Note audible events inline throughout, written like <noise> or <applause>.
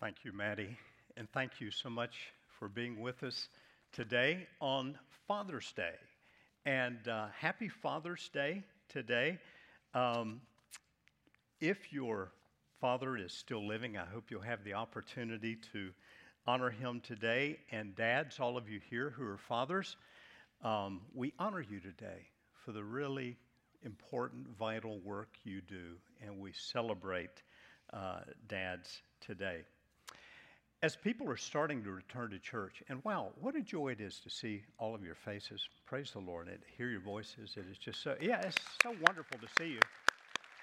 Thank you, Maddie. And thank you so much for being with us today on Father's Day. And uh, happy Father's Day today. Um, if your father is still living, I hope you'll have the opportunity to honor him today. And dads, all of you here who are fathers, um, we honor you today for the really important, vital work you do. And we celebrate uh, dads today as people are starting to return to church, and wow, what a joy it is to see all of your faces. Praise the Lord and hear your voices. It is just so, yeah, it's so wonderful to see you.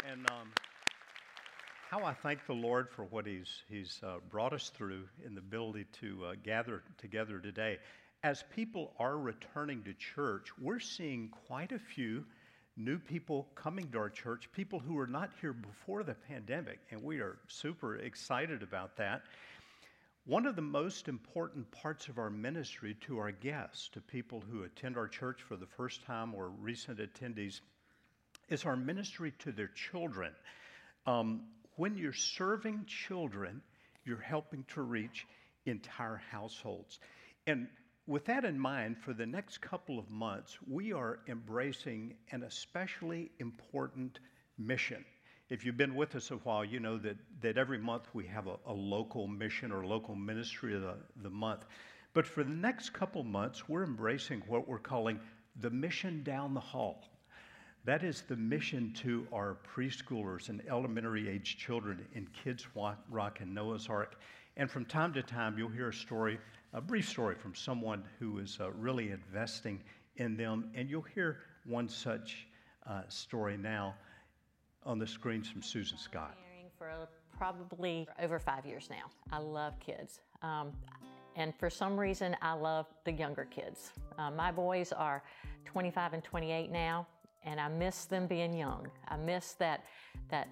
And um, how I thank the Lord for what He's, he's uh, brought us through in the ability to uh, gather together today. As people are returning to church, we're seeing quite a few new people coming to our church, people who were not here before the pandemic, and we are super excited about that. One of the most important parts of our ministry to our guests, to people who attend our church for the first time or recent attendees, is our ministry to their children. Um, when you're serving children, you're helping to reach entire households. And with that in mind, for the next couple of months, we are embracing an especially important mission. If you've been with us a while, you know that, that every month we have a, a local mission or local ministry of the, the month. But for the next couple months, we're embracing what we're calling the mission down the hall. That is the mission to our preschoolers and elementary age children in Kids Rock and Noah's Ark. And from time to time, you'll hear a story, a brief story from someone who is uh, really investing in them. And you'll hear one such uh, story now on the screens from Susan Scott? For probably over five years now. I love kids. Um, and for some reason, I love the younger kids. Uh, my boys are 25 and 28 now, and I miss them being young. I miss that, that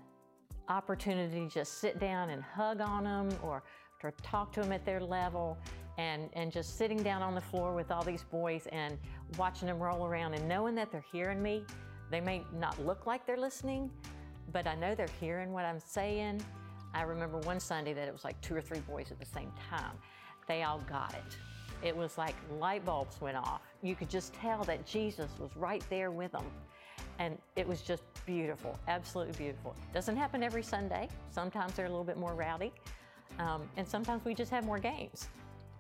opportunity to just sit down and hug on them or to talk to them at their level and, and just sitting down on the floor with all these boys and watching them roll around and knowing that they're hearing me. They may not look like they're listening, but I know they're hearing what I'm saying. I remember one Sunday that it was like two or three boys at the same time. They all got it. It was like light bulbs went off. You could just tell that Jesus was right there with them. And it was just beautiful, absolutely beautiful. Doesn't happen every Sunday. Sometimes they're a little bit more rowdy. Um, and sometimes we just have more games.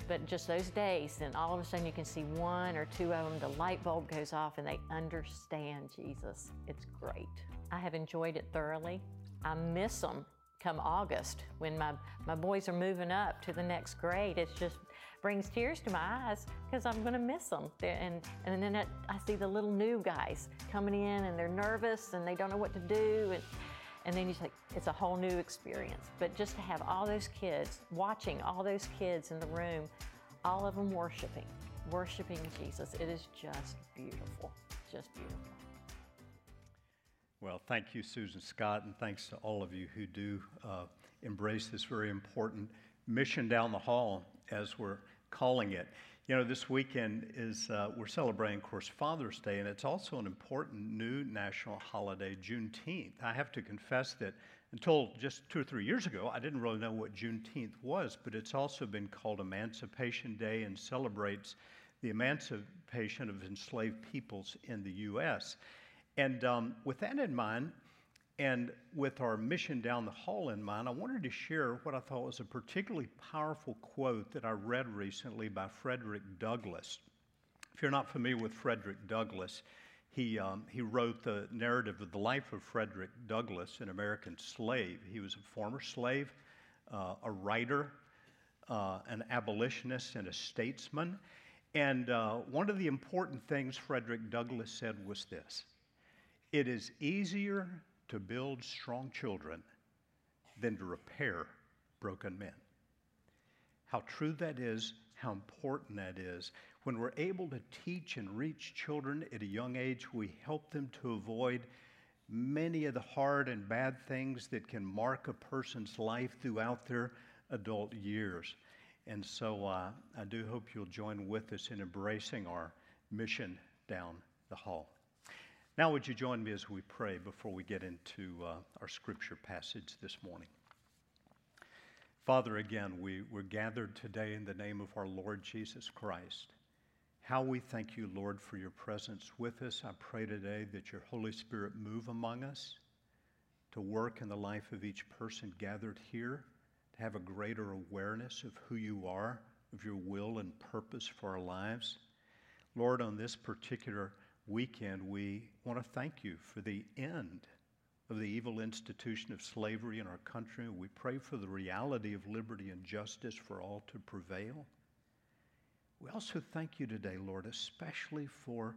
But just those days, then all of a sudden you can see one or two of them, the light bulb goes off and they understand Jesus. It's great. I have enjoyed it thoroughly. I miss them come August when my, my boys are moving up to the next grade. It just brings tears to my eyes because I'm going to miss them. And, and then I see the little new guys coming in and they're nervous and they don't know what to do. And, and then you like, it's a whole new experience. But just to have all those kids, watching all those kids in the room, all of them worshiping, worshiping Jesus, it is just beautiful, just beautiful. Well, thank you, Susan Scott, and thanks to all of you who do uh, embrace this very important mission down the hall, as we're calling it. You know, this weekend is, uh, we're celebrating, of course, Father's Day, and it's also an important new national holiday, Juneteenth. I have to confess that until just two or three years ago, I didn't really know what Juneteenth was, but it's also been called Emancipation Day and celebrates the emancipation of enslaved peoples in the U.S. And um, with that in mind, and with our mission down the hall in mind, I wanted to share what I thought was a particularly powerful quote that I read recently by Frederick Douglass. If you're not familiar with Frederick Douglass, he, um, he wrote the narrative of the life of Frederick Douglass, an American slave. He was a former slave, uh, a writer, uh, an abolitionist, and a statesman. And uh, one of the important things Frederick Douglass said was this it is easier to build strong children than to repair broken men. How true that is, how important that is. When we're able to teach and reach children at a young age, we help them to avoid many of the hard and bad things that can mark a person's life throughout their adult years. And so uh, I do hope you'll join with us in embracing our mission down the hall. Now, would you join me as we pray before we get into uh, our scripture passage this morning? Father, again, we, we're gathered today in the name of our Lord Jesus Christ. How we thank you, Lord, for your presence with us. I pray today that your Holy Spirit move among us to work in the life of each person gathered here, to have a greater awareness of who you are, of your will and purpose for our lives. Lord, on this particular weekend, we want to thank you for the end of the evil institution of slavery in our country. We pray for the reality of liberty and justice for all to prevail. We also thank you today, Lord, especially for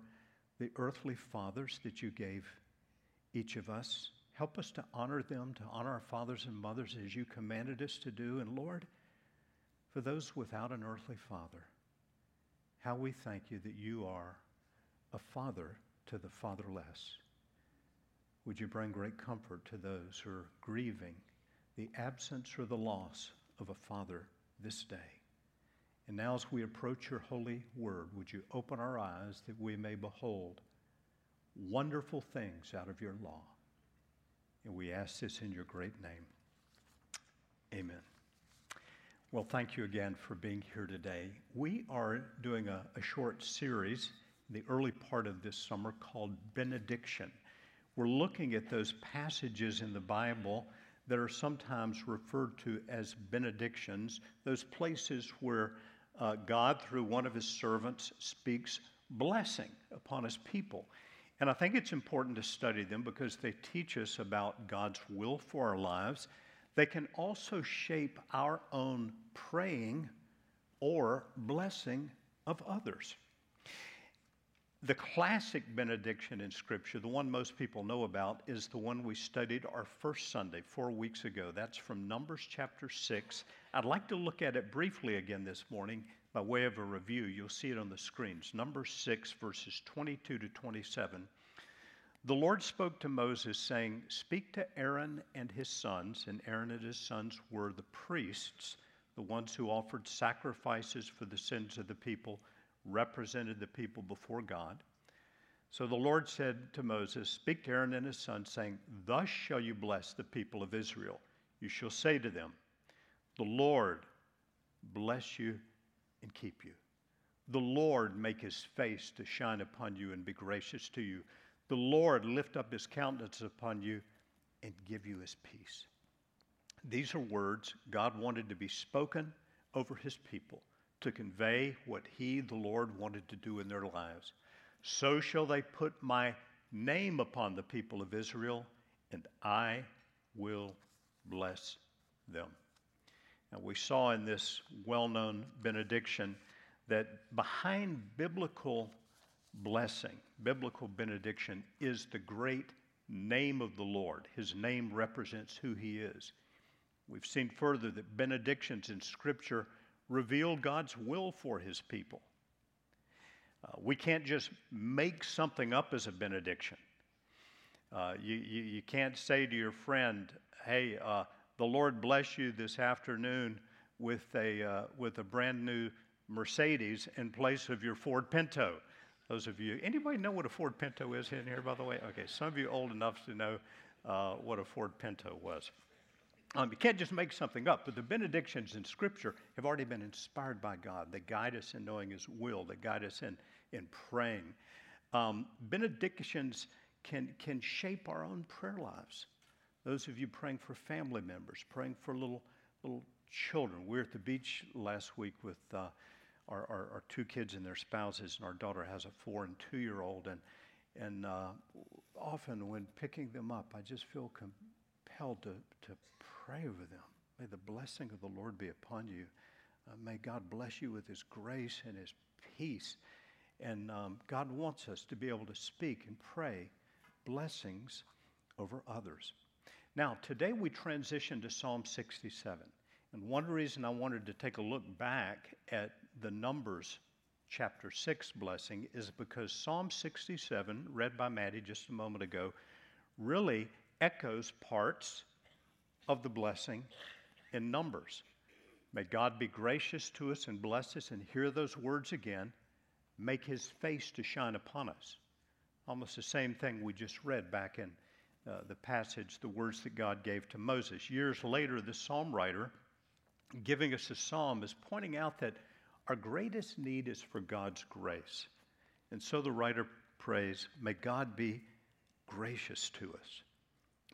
the earthly fathers that you gave each of us. Help us to honor them, to honor our fathers and mothers as you commanded us to do. And Lord, for those without an earthly father, how we thank you that you are a father to the fatherless. Would you bring great comfort to those who are grieving the absence or the loss of a father this day? And now, as we approach your holy word, would you open our eyes that we may behold wonderful things out of your law? And we ask this in your great name. Amen. Well, thank you again for being here today. We are doing a, a short series the early part of this summer called Benediction. We're looking at those passages in the Bible that are sometimes referred to as benedictions, those places where uh, God, through one of his servants, speaks blessing upon his people. And I think it's important to study them because they teach us about God's will for our lives. They can also shape our own praying or blessing of others. The classic benediction in Scripture, the one most people know about, is the one we studied our first Sunday, four weeks ago. That's from Numbers chapter 6. I'd like to look at it briefly again this morning by way of a review. You'll see it on the screens. Numbers 6, verses 22 to 27. The Lord spoke to Moses, saying, Speak to Aaron and his sons, and Aaron and his sons were the priests, the ones who offered sacrifices for the sins of the people represented the people before God. So the Lord said to Moses, Speak to Aaron and his sons, saying, Thus shall you bless the people of Israel. You shall say to them, The Lord bless you and keep you. The Lord make his face to shine upon you and be gracious to you. The Lord lift up his countenance upon you and give you his peace. These are words God wanted to be spoken over his people to convey what he, the Lord, wanted to do in their lives. So shall they put my name upon the people of Israel, and I will bless them. Now, we saw in this well known benediction that behind biblical blessing, biblical benediction, is the great name of the Lord. His name represents who he is. We've seen further that benedictions in Scripture reveal God's will for his people. Uh, we can't just make something up as a benediction. Uh, you, you, you, can't say to your friend, hey, uh, the Lord bless you this afternoon with a, uh, with a brand new Mercedes in place of your Ford Pinto. Those of you, anybody know what a Ford Pinto is in here, by the way? Okay, some of you old enough to know uh, what a Ford Pinto was. Um, you can't just make something up, but the benedictions in Scripture have already been inspired by God. They guide us in knowing His will, they guide us in, in praying. Um, benedictions can, can shape our own prayer lives. Those of you praying for family members, praying for little, little children. We were at the beach last week with uh, our, our, our, two kids and their spouses, and our daughter has a four and two year old. And, and uh, often when picking them up, I just feel compelled to, to pray over them. May the blessing of the Lord be upon you. Uh, may God bless you with His grace and His peace. And um, God wants us to be able to speak and pray blessings over others. Now, today we transition to Psalm 67. And one reason I wanted to take a look back at the Numbers chapter 6 blessing is because Psalm 67, read by Maddie just a moment ago, really echoes parts of the blessing in Numbers. May God be gracious to us and bless us and hear those words again. Make his face to shine upon us. Almost the same thing we just read back in uh, the passage, the words that God gave to Moses. Years later, the psalm writer giving us a psalm is pointing out that our greatest need is for God's grace. And so the writer prays, May God be gracious to us.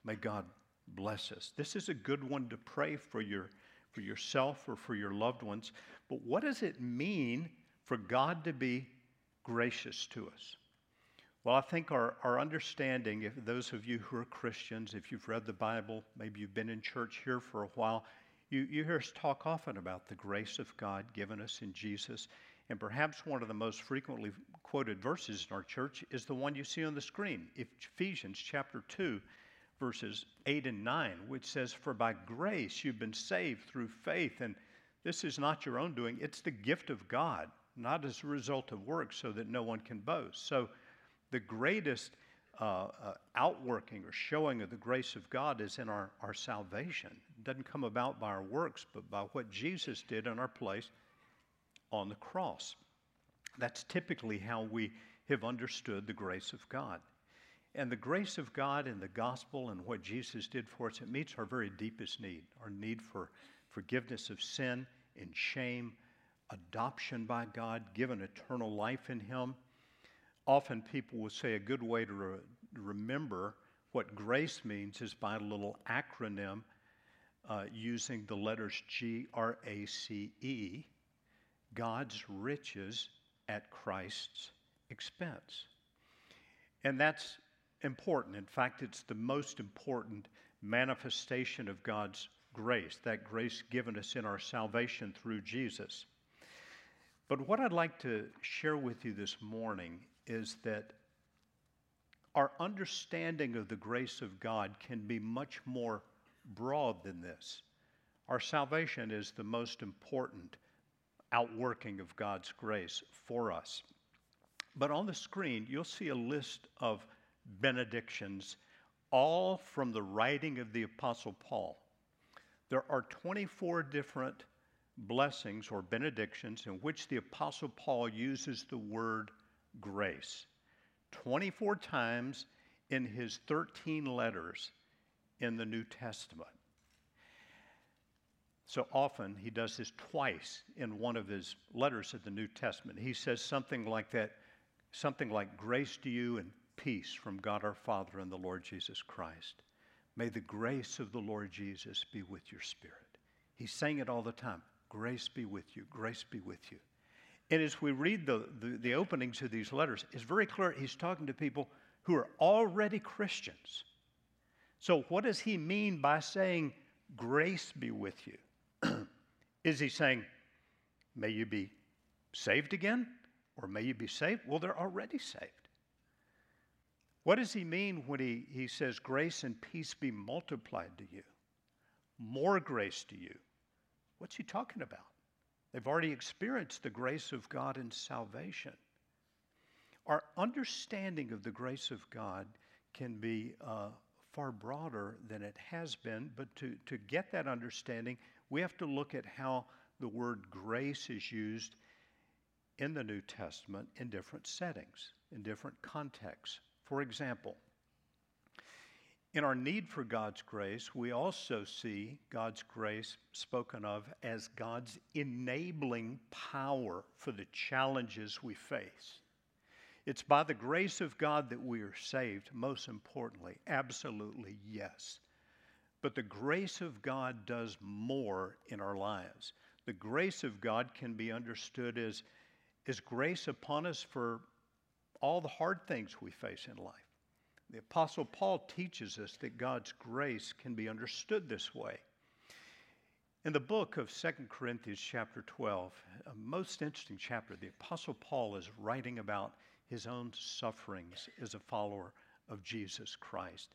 May God bless us. This is a good one to pray for your for yourself or for your loved ones. But what does it mean for God to be gracious to us? Well, I think our, our understanding, if those of you who are Christians, if you've read the Bible, maybe you've been in church here for a while, you, you hear us talk often about the grace of God given us in Jesus. And perhaps one of the most frequently quoted verses in our church is the one you see on the screen, Ephesians chapter 2, verses 8 and 9, which says, For by grace you've been saved through faith. And this is not your own doing, it's the gift of God, not as a result of works, so that no one can boast. So the greatest uh, uh, outworking or showing of the grace of God is in our, our salvation. It doesn't come about by our works, but by what Jesus did in our place on the cross. That's typically how we have understood the grace of God. And the grace of God and the gospel and what Jesus did for us, it meets our very deepest need our need for forgiveness of sin and shame, adoption by God, given eternal life in Him. Often people will say a good way to re- remember what grace means is by a little acronym uh, using the letters G R A C E God's riches at Christ's expense. And that's important. In fact, it's the most important manifestation of God's grace, that grace given us in our salvation through Jesus. But what I'd like to share with you this morning is that our understanding of the grace of God can be much more broad than this. Our salvation is the most important outworking of God's grace for us. But on the screen, you'll see a list of benedictions, all from the writing of the Apostle Paul. There are 24 different blessings or benedictions in which the Apostle Paul uses the word grace 24 times in his 13 letters in the New Testament. So often he does this twice in one of his letters of the New Testament. He says something like that, something like grace to you and peace from God our Father and the Lord Jesus Christ. May the grace of the Lord Jesus be with your spirit. He's saying it all the time. Grace be with you. Grace be with you. And as we read the, the, the openings of these letters, it's very clear he's talking to people who are already Christians. So, what does he mean by saying, Grace be with you? <clears throat> Is he saying, May you be saved again? Or may you be saved? Well, they're already saved. What does he mean when he, he says, Grace and peace be multiplied to you? More grace to you. What's he talking about? They've already experienced the grace of God in salvation. Our understanding of the grace of God can be uh, far broader than it has been, but to, to get that understanding, we have to look at how the word grace is used in the New Testament in different settings, in different contexts. For example, in our need for God's grace, we also see God's grace spoken of as God's enabling power for the challenges we face. It's by the grace of God that we are saved, most importantly. Absolutely, yes. But the grace of God does more in our lives. The grace of God can be understood as, as grace upon us for all the hard things we face in life. The Apostle Paul teaches us that God's grace can be understood this way. In the book of Second Corinthians, chapter 12, a most interesting chapter, the Apostle Paul is writing about his own sufferings as a follower of Jesus Christ.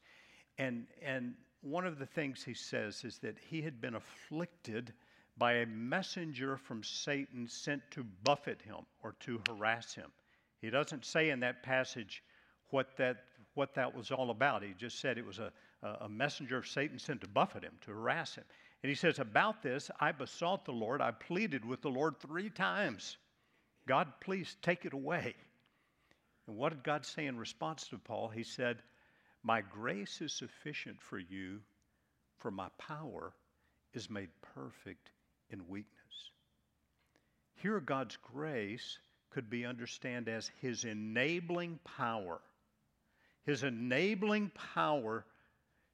And, and one of the things he says is that he had been afflicted by a messenger from Satan sent to buffet him or to harass him. He doesn't say in that passage what that, what that was all about. He just said it was a, a messenger of Satan sent to buffet him, to harass him. And he says, About this, I besought the Lord, I pleaded with the Lord three times God, please take it away. And what did God say in response to Paul? He said, My grace is sufficient for you, for my power is made perfect in weakness. Here, God's grace could be understood as His enabling power. His enabling power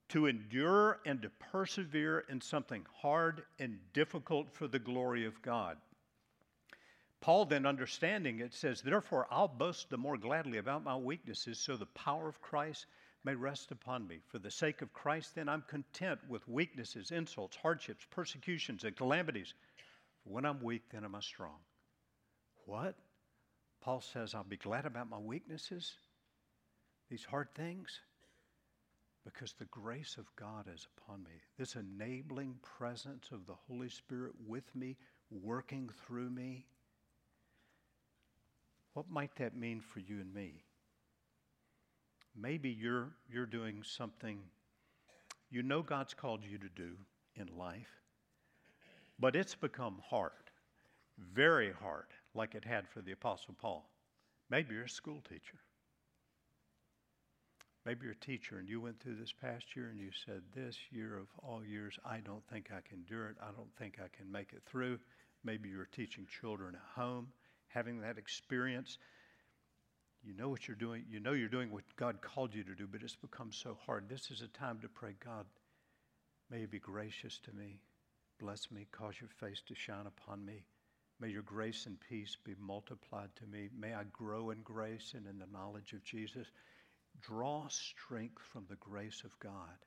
to endure and to persevere in something hard and difficult for the glory of God. Paul, then understanding it, says, Therefore, I'll boast the more gladly about my weaknesses, so the power of Christ may rest upon me. For the sake of Christ, then, I'm content with weaknesses, insults, hardships, persecutions, and calamities. When I'm weak, then am I strong. What? Paul says, I'll be glad about my weaknesses, these hard things, because the grace of God is upon me. This enabling presence of the Holy Spirit with me, working through me. What might that mean for you and me? Maybe you're, you're doing something you know God's called you to do in life, but it's become hard, very hard, like it had for the Apostle Paul. Maybe you're a school teacher. Maybe you're a teacher and you went through this past year and you said, This year of all years, I don't think I can do it. I don't think I can make it through. Maybe you're teaching children at home, having that experience. You know what you're doing. You know you're doing what God called you to do, but it's become so hard. This is a time to pray, God, may you be gracious to me. Bless me. Cause your face to shine upon me. May your grace and peace be multiplied to me. May I grow in grace and in the knowledge of Jesus. Draw strength from the grace of God.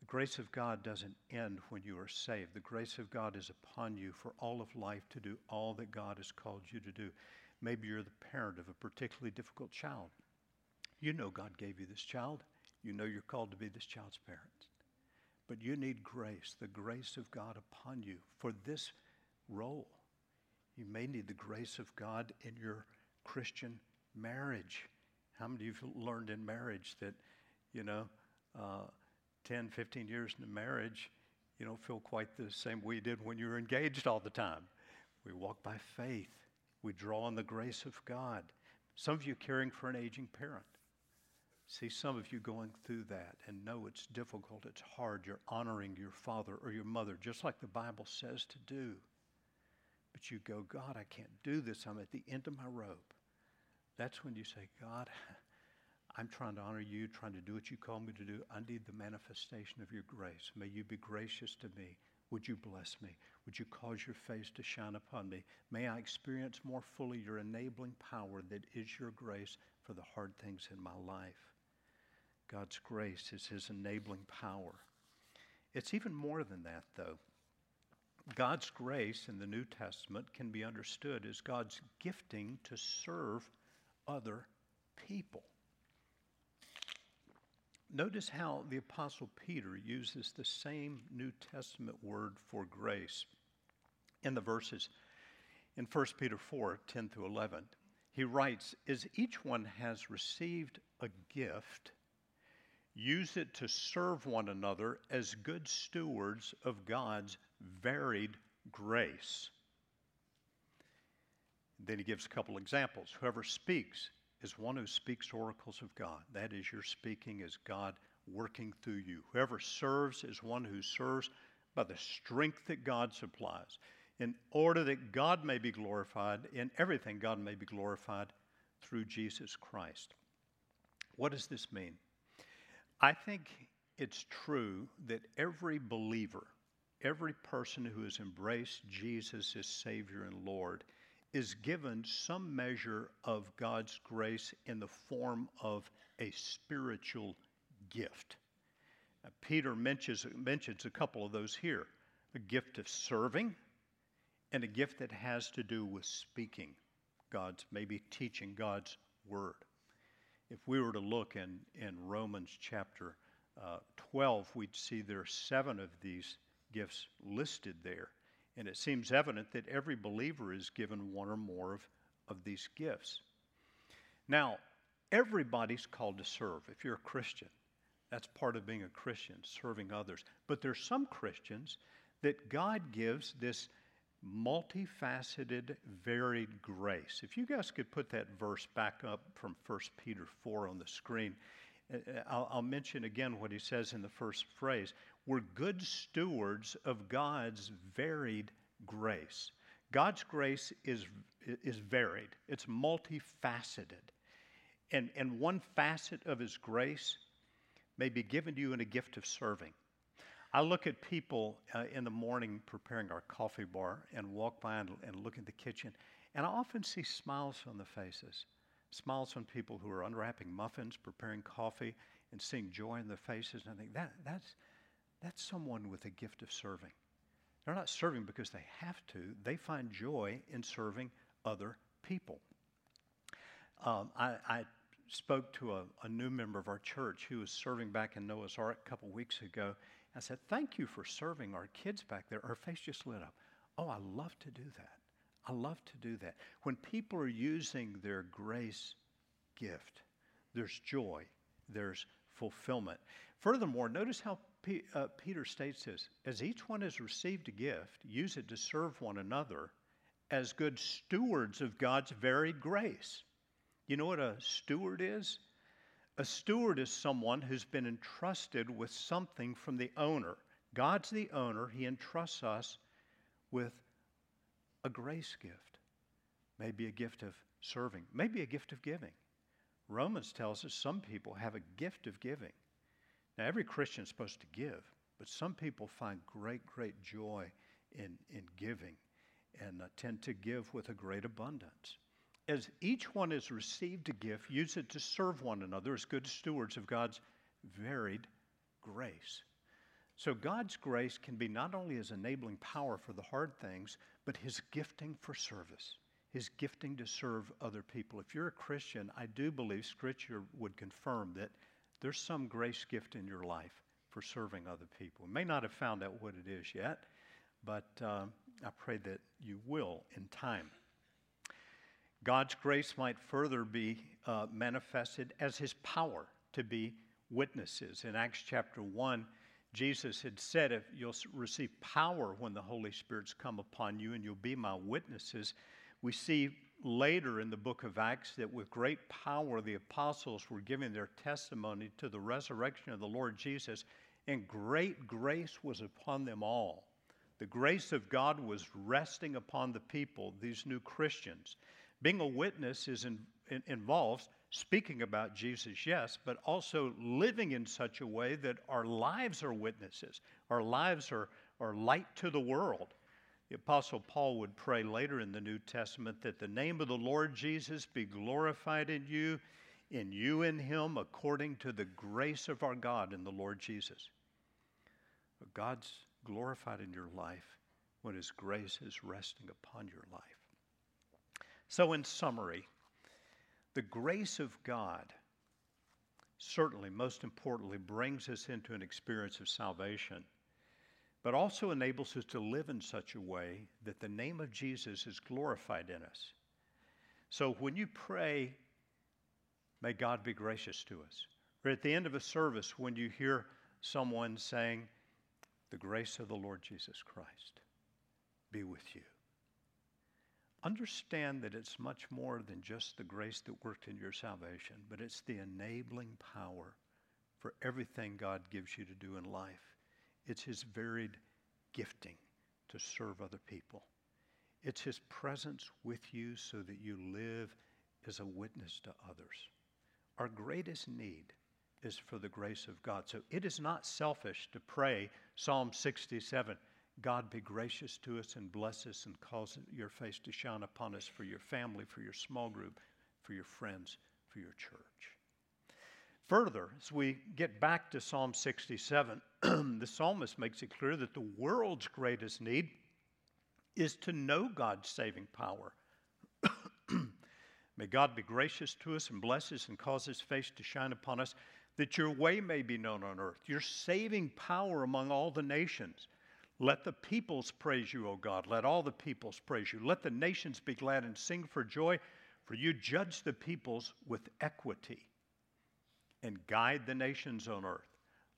The grace of God doesn't end when you are saved. The grace of God is upon you for all of life to do all that God has called you to do. Maybe you're the parent of a particularly difficult child. You know God gave you this child. You know you're called to be this child's parent. But you need grace, the grace of God upon you for this role. You may need the grace of God in your Christian marriage. How many of you have learned in marriage that, you know, uh, 10, 15 years into marriage, you don't feel quite the same way you did when you were engaged all the time? We walk by faith. We draw on the grace of God. Some of you caring for an aging parent. See some of you going through that and know it's difficult, it's hard. You're honoring your father or your mother, just like the Bible says to do. But you go, God, I can't do this. I'm at the end of my rope. That's when you say, God, <laughs> I'm trying to honor you, trying to do what you call me to do. I need the manifestation of your grace. May you be gracious to me. Would you bless me? Would you cause your face to shine upon me? May I experience more fully your enabling power that is your grace for the hard things in my life. God's grace is his enabling power. It's even more than that, though. God's grace in the New Testament can be understood as God's gifting to serve other people. Notice how the Apostle Peter uses the same New Testament word for grace in the verses in 1 Peter 4 10 through 11. He writes, As each one has received a gift, use it to serve one another as good stewards of God's varied grace. Then he gives a couple examples. Whoever speaks is one who speaks oracles of God. That is, your speaking is God working through you. Whoever serves is one who serves by the strength that God supplies, in order that God may be glorified, in everything, God may be glorified through Jesus Christ. What does this mean? I think it's true that every believer, every person who has embraced Jesus as Savior and Lord, is given some measure of God's grace in the form of a spiritual gift. Now, Peter mentions, mentions a couple of those here a gift of serving and a gift that has to do with speaking God's, maybe teaching God's word. If we were to look in, in Romans chapter uh, 12, we'd see there are seven of these gifts listed there. And it seems evident that every believer is given one or more of, of these gifts. Now, everybody's called to serve. If you're a Christian, that's part of being a Christian, serving others. But there's some Christians that God gives this multifaceted, varied grace. If you guys could put that verse back up from 1 Peter 4 on the screen, uh, uh, I'll, I'll mention again what he says in the first phrase we're good stewards of God's varied grace. God's grace is, is varied, it's multifaceted. And, and one facet of His grace may be given to you in a gift of serving. I look at people uh, in the morning preparing our coffee bar and walk by and, and look at the kitchen, and I often see smiles on the faces. Smiles on people who are unwrapping muffins, preparing coffee, and seeing joy in their faces. And I think that, that's, that's someone with a gift of serving. They're not serving because they have to, they find joy in serving other people. Um, I, I, spoke to a, a, new member of our church who was serving back in Noah's Ark a couple weeks ago. I said, Thank you for serving our kids back there. Her face just lit up. Oh, I love to do that. I love to do that. When people are using their grace gift, there's joy, there's fulfillment. Furthermore, notice how P, uh, Peter states this as each one has received a gift, use it to serve one another as good stewards of God's varied grace. You know what a steward is? A steward is someone who's been entrusted with something from the owner. God's the owner, He entrusts us with a grace gift, maybe a gift of serving, maybe a gift of giving. Romans tells us some people have a gift of giving. Now, every Christian is supposed to give, but some people find great, great joy in, in giving and uh, tend to give with a great abundance as each one has received a gift, use it to serve one another as good stewards of God's varied grace. So, God's grace can be not only His enabling power for the hard things, but His gifting for service, His gifting to serve other people. If you're a Christian, I do believe Scripture would confirm that there's some grace gift in your life for serving other people. You may not have found out what it is yet, but uh, I pray that you will in time. God's grace might further be uh, manifested as his power to be witnesses. In Acts chapter 1, Jesus had said, If you'll receive power when the Holy Spirit's come upon you, and you'll be my witnesses. We see later in the book of Acts that with great power the apostles were giving their testimony to the resurrection of the Lord Jesus, and great grace was upon them all. The grace of God was resting upon the people, these new Christians. Being a witness is in, in, involves speaking about Jesus, yes, but also living in such a way that our lives are witnesses. Our lives are, are light to the world. The Apostle Paul would pray later in the New Testament that the name of the Lord Jesus be glorified in you, in you and him, according to the grace of our God in the Lord Jesus. God's glorified in your life when his grace is resting upon your life. So, in summary, the grace of God certainly, most importantly, brings us into an experience of salvation, but also enables us to live in such a way that the name of Jesus is glorified in us. So, when you pray, may God be gracious to us, or at the end of a service, when you hear someone saying, The grace of the Lord Jesus Christ be with you. Understand that it's much more than just the grace that worked in your salvation, but it's the enabling power for everything God gives you to do in life. It's His varied gifting to serve other people. It's His presence with you so that you live as a witness to others. Our greatest need is for the grace of God. So it is not selfish to pray Psalm 67 God be gracious to us and bless us and cause your face to shine upon us for your family, for your small group, for your friends, for your church. Further, as we get back to Psalm 67, <clears throat> the psalmist makes it clear that the world's greatest need is to know God's saving power. <clears throat> may God be gracious to us and bless us and cause his face to shine upon us, that your way may be known on earth, your saving power among all the nations. Let the peoples praise you, O God. Let all the peoples praise you. Let the nations be glad and sing for joy, for you judge the peoples with equity and guide the nations on earth.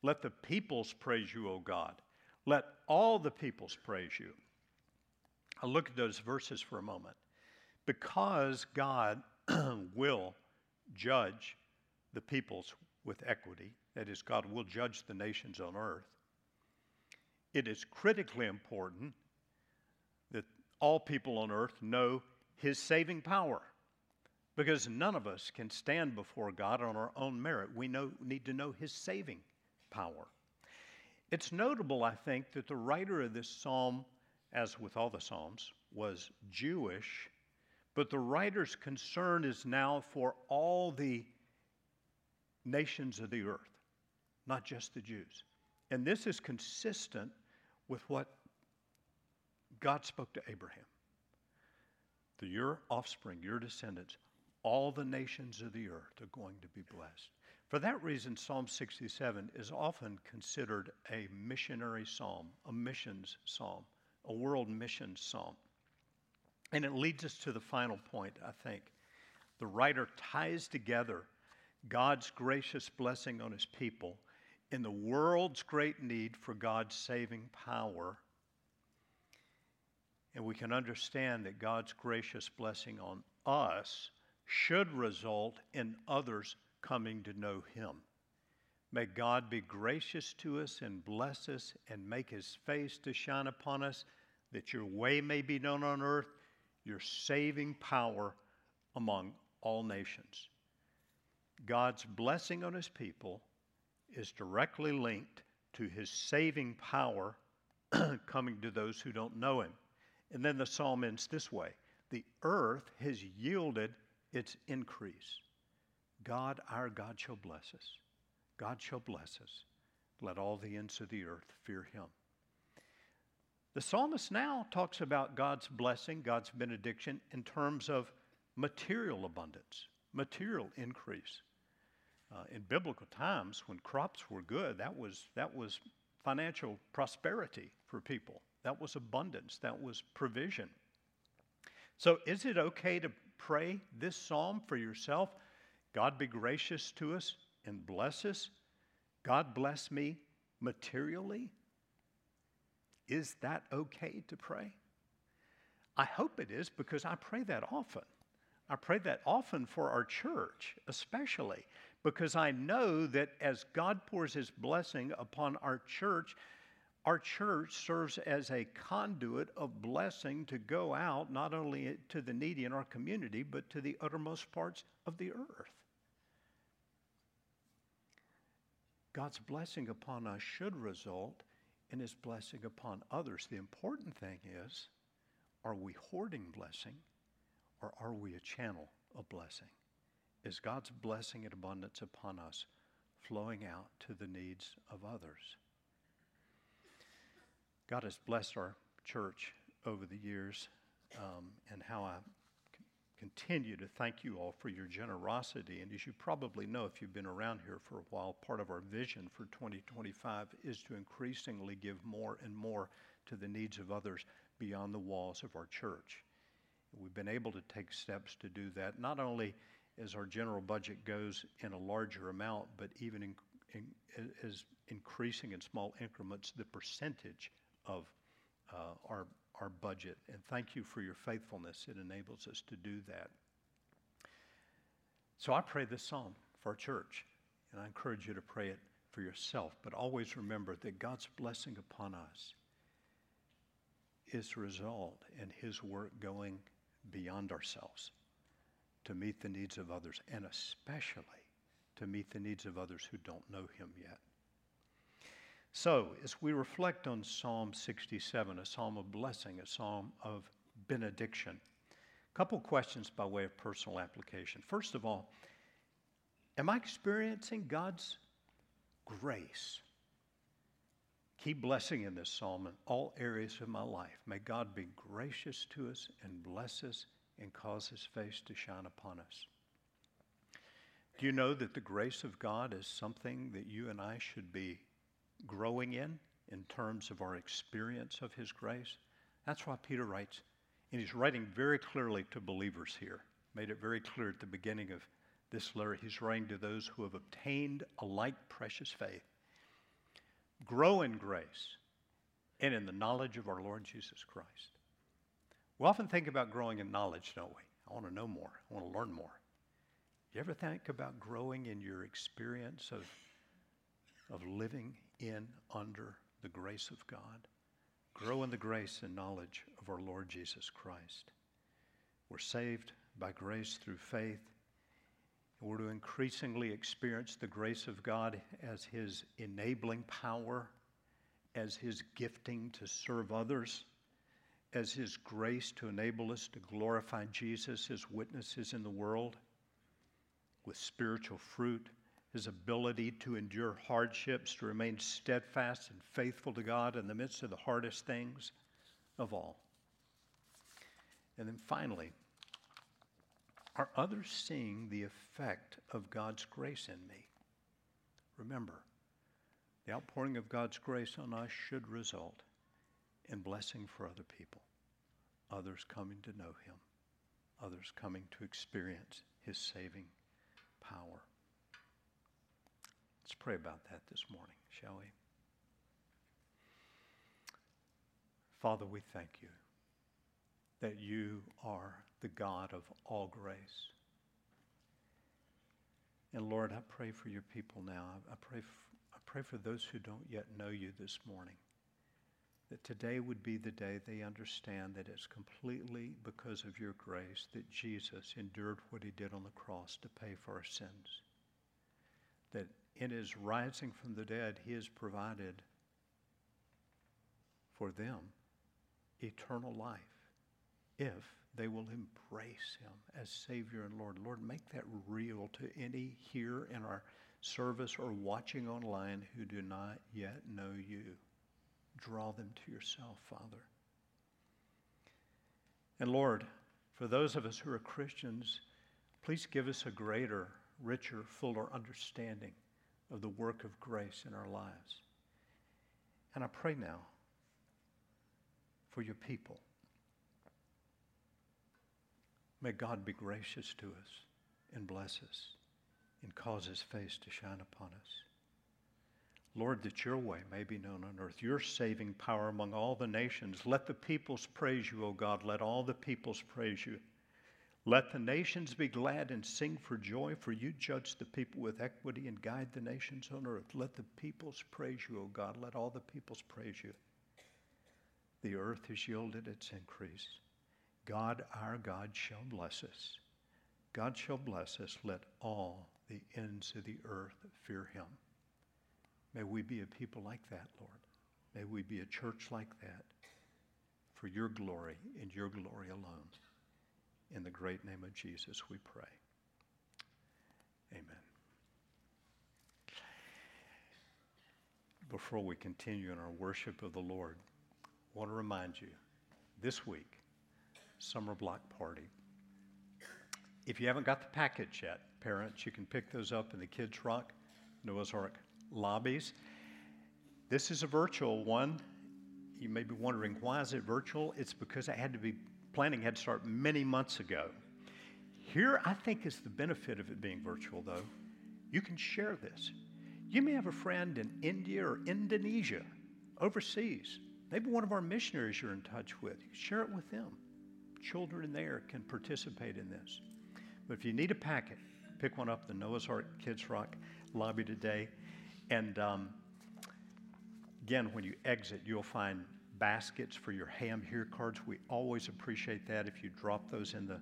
Let the peoples praise you, O God. Let all the peoples praise you. I'll look at those verses for a moment. Because God <clears throat> will judge the peoples with equity, that is, God will judge the nations on earth it is critically important that all people on earth know his saving power because none of us can stand before God on our own merit. We know, need to know his saving power. It's notable, I think, that the writer of this psalm, as with all the psalms, was Jewish, but the writer's concern is now for all the nations of the earth, not just the Jews. And this is consistent with what God spoke to Abraham. To your offspring, your descendants, all the nations of the earth are going to be blessed. For that reason, Psalm 67 is often considered a missionary psalm, a missions psalm, a world missions psalm. And it leads us to the final point, I think. The writer ties together God's gracious blessing on his people in the world's great need for God's saving power. And we can understand that God's gracious blessing on us should result in others coming to know Him. May God be gracious to us and bless us and make His face to shine upon us, that your way may be known on earth, your saving power among all nations. God's blessing on His people is directly linked to His saving power <clears throat> coming to those who don't know Him. And then the psalm ends this way The earth has yielded its increase. God, our God, shall bless us. God shall bless us. Let all the ends of the earth fear him. The psalmist now talks about God's blessing, God's benediction, in terms of material abundance, material increase. Uh, in biblical times, when crops were good, that was, that was financial prosperity for people. That was abundance. That was provision. So, is it okay to pray this psalm for yourself? God be gracious to us and bless us. God bless me materially. Is that okay to pray? I hope it is because I pray that often. I pray that often for our church, especially because I know that as God pours His blessing upon our church, our church serves as a conduit of blessing to go out not only to the needy in our community, but to the uttermost parts of the earth. God's blessing upon us should result in his blessing upon others. The important thing is are we hoarding blessing or are we a channel of blessing? Is God's blessing and abundance upon us flowing out to the needs of others? God has blessed our church over the years, um, and how I continue to thank you all for your generosity. And as you probably know, if you've been around here for a while, part of our vision for 2025 is to increasingly give more and more to the needs of others beyond the walls of our church. We've been able to take steps to do that, not only as our general budget goes in a larger amount, but even in, in, as increasing in small increments the percentage of uh, our, our budget. And thank you for your faithfulness. It enables us to do that. So I pray this psalm for our church, and I encourage you to pray it for yourself. But always remember that God's blessing upon us is result in His work going beyond ourselves to meet the needs of others, and especially to meet the needs of others who don't know Him yet. So, as we reflect on Psalm 67, a psalm of blessing, a psalm of benediction, a couple questions by way of personal application. First of all, am I experiencing God's grace? Keep blessing in this psalm in all areas of my life. May God be gracious to us and bless us and cause his face to shine upon us. Do you know that the grace of God is something that you and I should be growing in, in terms of our experience of His grace. That's why Peter writes, and he's writing very clearly to believers here. Made it very clear at the beginning of this letter. He's writing to those who have obtained a like precious faith. Grow in grace and in the knowledge of our Lord Jesus Christ. We often think about growing in knowledge, don't we? I want to know more. I want to learn more. You ever think about growing in your experience of, of living in, under the grace of God. Grow in the grace and knowledge of our Lord Jesus Christ. We're saved by grace through faith. We're to increasingly experience the grace of God as His enabling power, as His gifting to serve others, as His grace to enable us to glorify Jesus as witnesses in the world with spiritual fruit, His ability to endure hardships, to remain steadfast and faithful to God in the midst of the hardest things of all. And then finally, are others seeing the effect of God's grace in me? Remember, the outpouring of God's grace on us should result in blessing for other people, others coming to know Him, others coming to experience His saving power. Let's pray about that this morning, shall we? Father, we thank you that you are the God of all grace. And Lord, I pray for your people now. I pray, for, I pray for those who don't yet know you this morning. That today would be the day they understand that it's completely because of your grace that Jesus endured what he did on the cross to pay for our sins. That in his rising from the dead, he has provided for them eternal life if they will embrace him as Savior and Lord. Lord, make that real to any here in our service or watching online who do not yet know you. Draw them to yourself, Father. And Lord, for those of us who are Christians, please give us a greater, richer, fuller understanding of the work of grace in our lives. And I pray now for your people May God be gracious to us and bless us and cause his face to shine upon us. Lord, that your way may be known on earth, your saving power among all the nations. Let the peoples praise you, O God. Let all the peoples praise you. Let the nations be glad and sing for joy, for you judge the people with equity and guide the nations on earth. Let the peoples praise you, O God. Let all the peoples praise you. The earth has yielded its increase. God, our God, shall bless us. God shall bless us. Let all the ends of the earth fear him. May we be a people like that, Lord. May we be a church like that for your glory and your glory alone. In the great name of Jesus, we pray. Amen. Before we continue in our worship of the Lord, I want to remind you this week, summer block party. If you haven't got the package yet, parents, you can pick those up in the Kids Rock, Noah's Ark lobbies. This is a virtual one. You may be wondering why is it virtual? It's because I had to be planning had to start many months ago. Here, I think is the benefit of it being virtual, though. You can share this. You may have a friend in India or Indonesia, overseas. Maybe one of our missionaries you're in touch with. Share it with them children there can participate in this. But if you need a packet, pick one up the Noah's Ark Kids Rock lobby today. And um, again, when you exit, you'll find baskets for your ham here cards. We always appreciate that if you drop those in the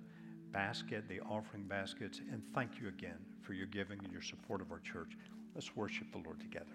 basket, the offering baskets. And thank you again for your giving and your support of our church. Let's worship the Lord together.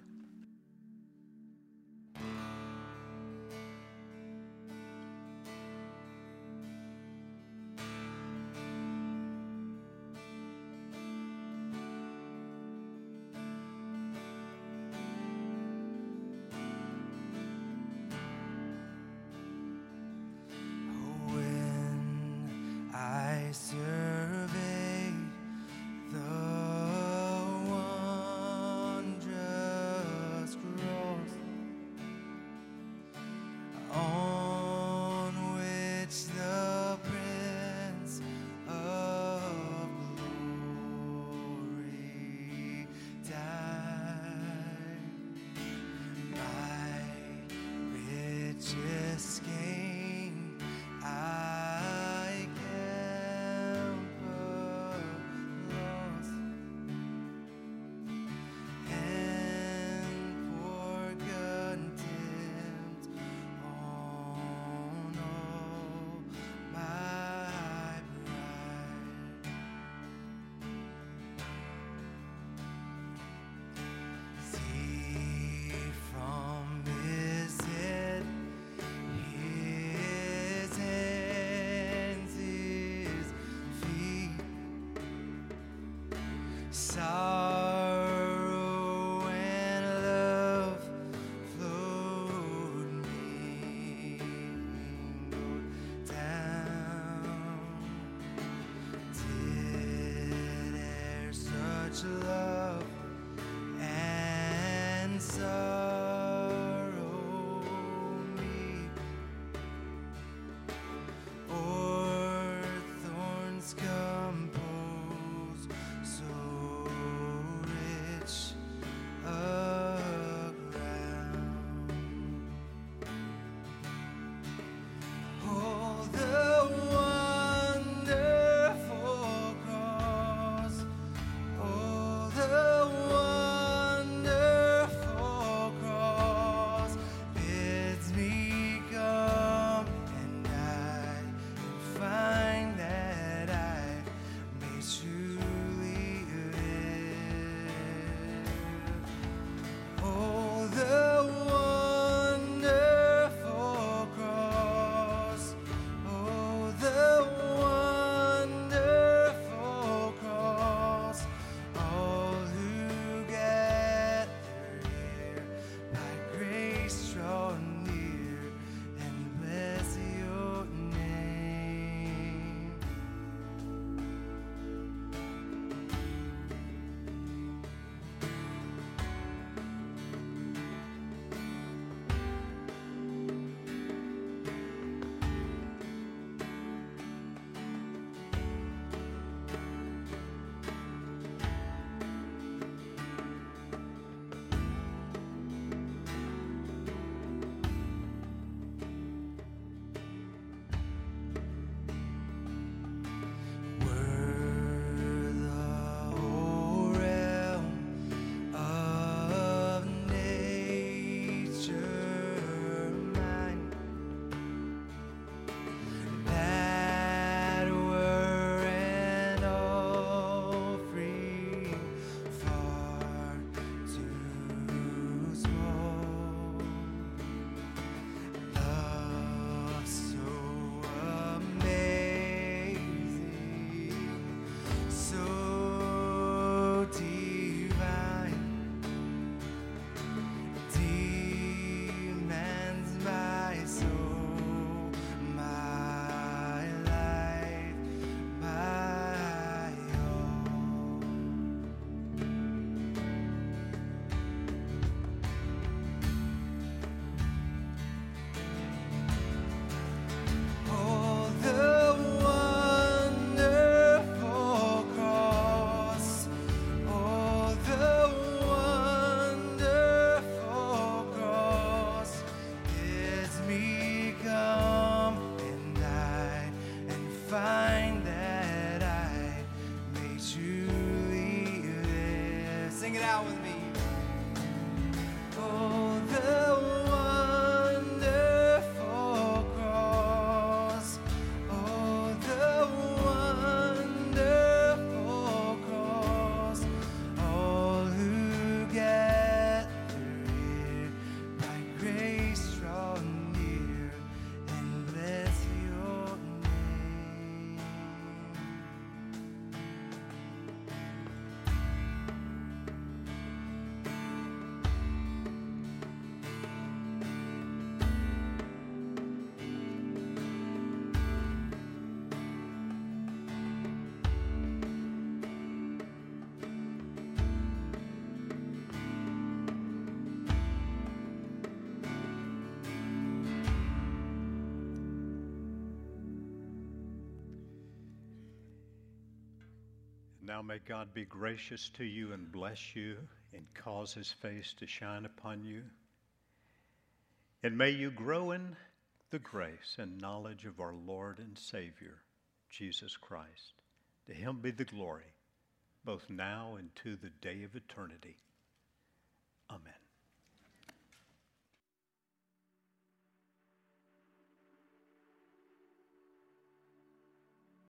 Now may God be gracious to you and bless you and cause his face to shine upon you. And may you grow in the grace and knowledge of our Lord and Savior, Jesus Christ. To him be the glory, both now and to the day of eternity. Amen.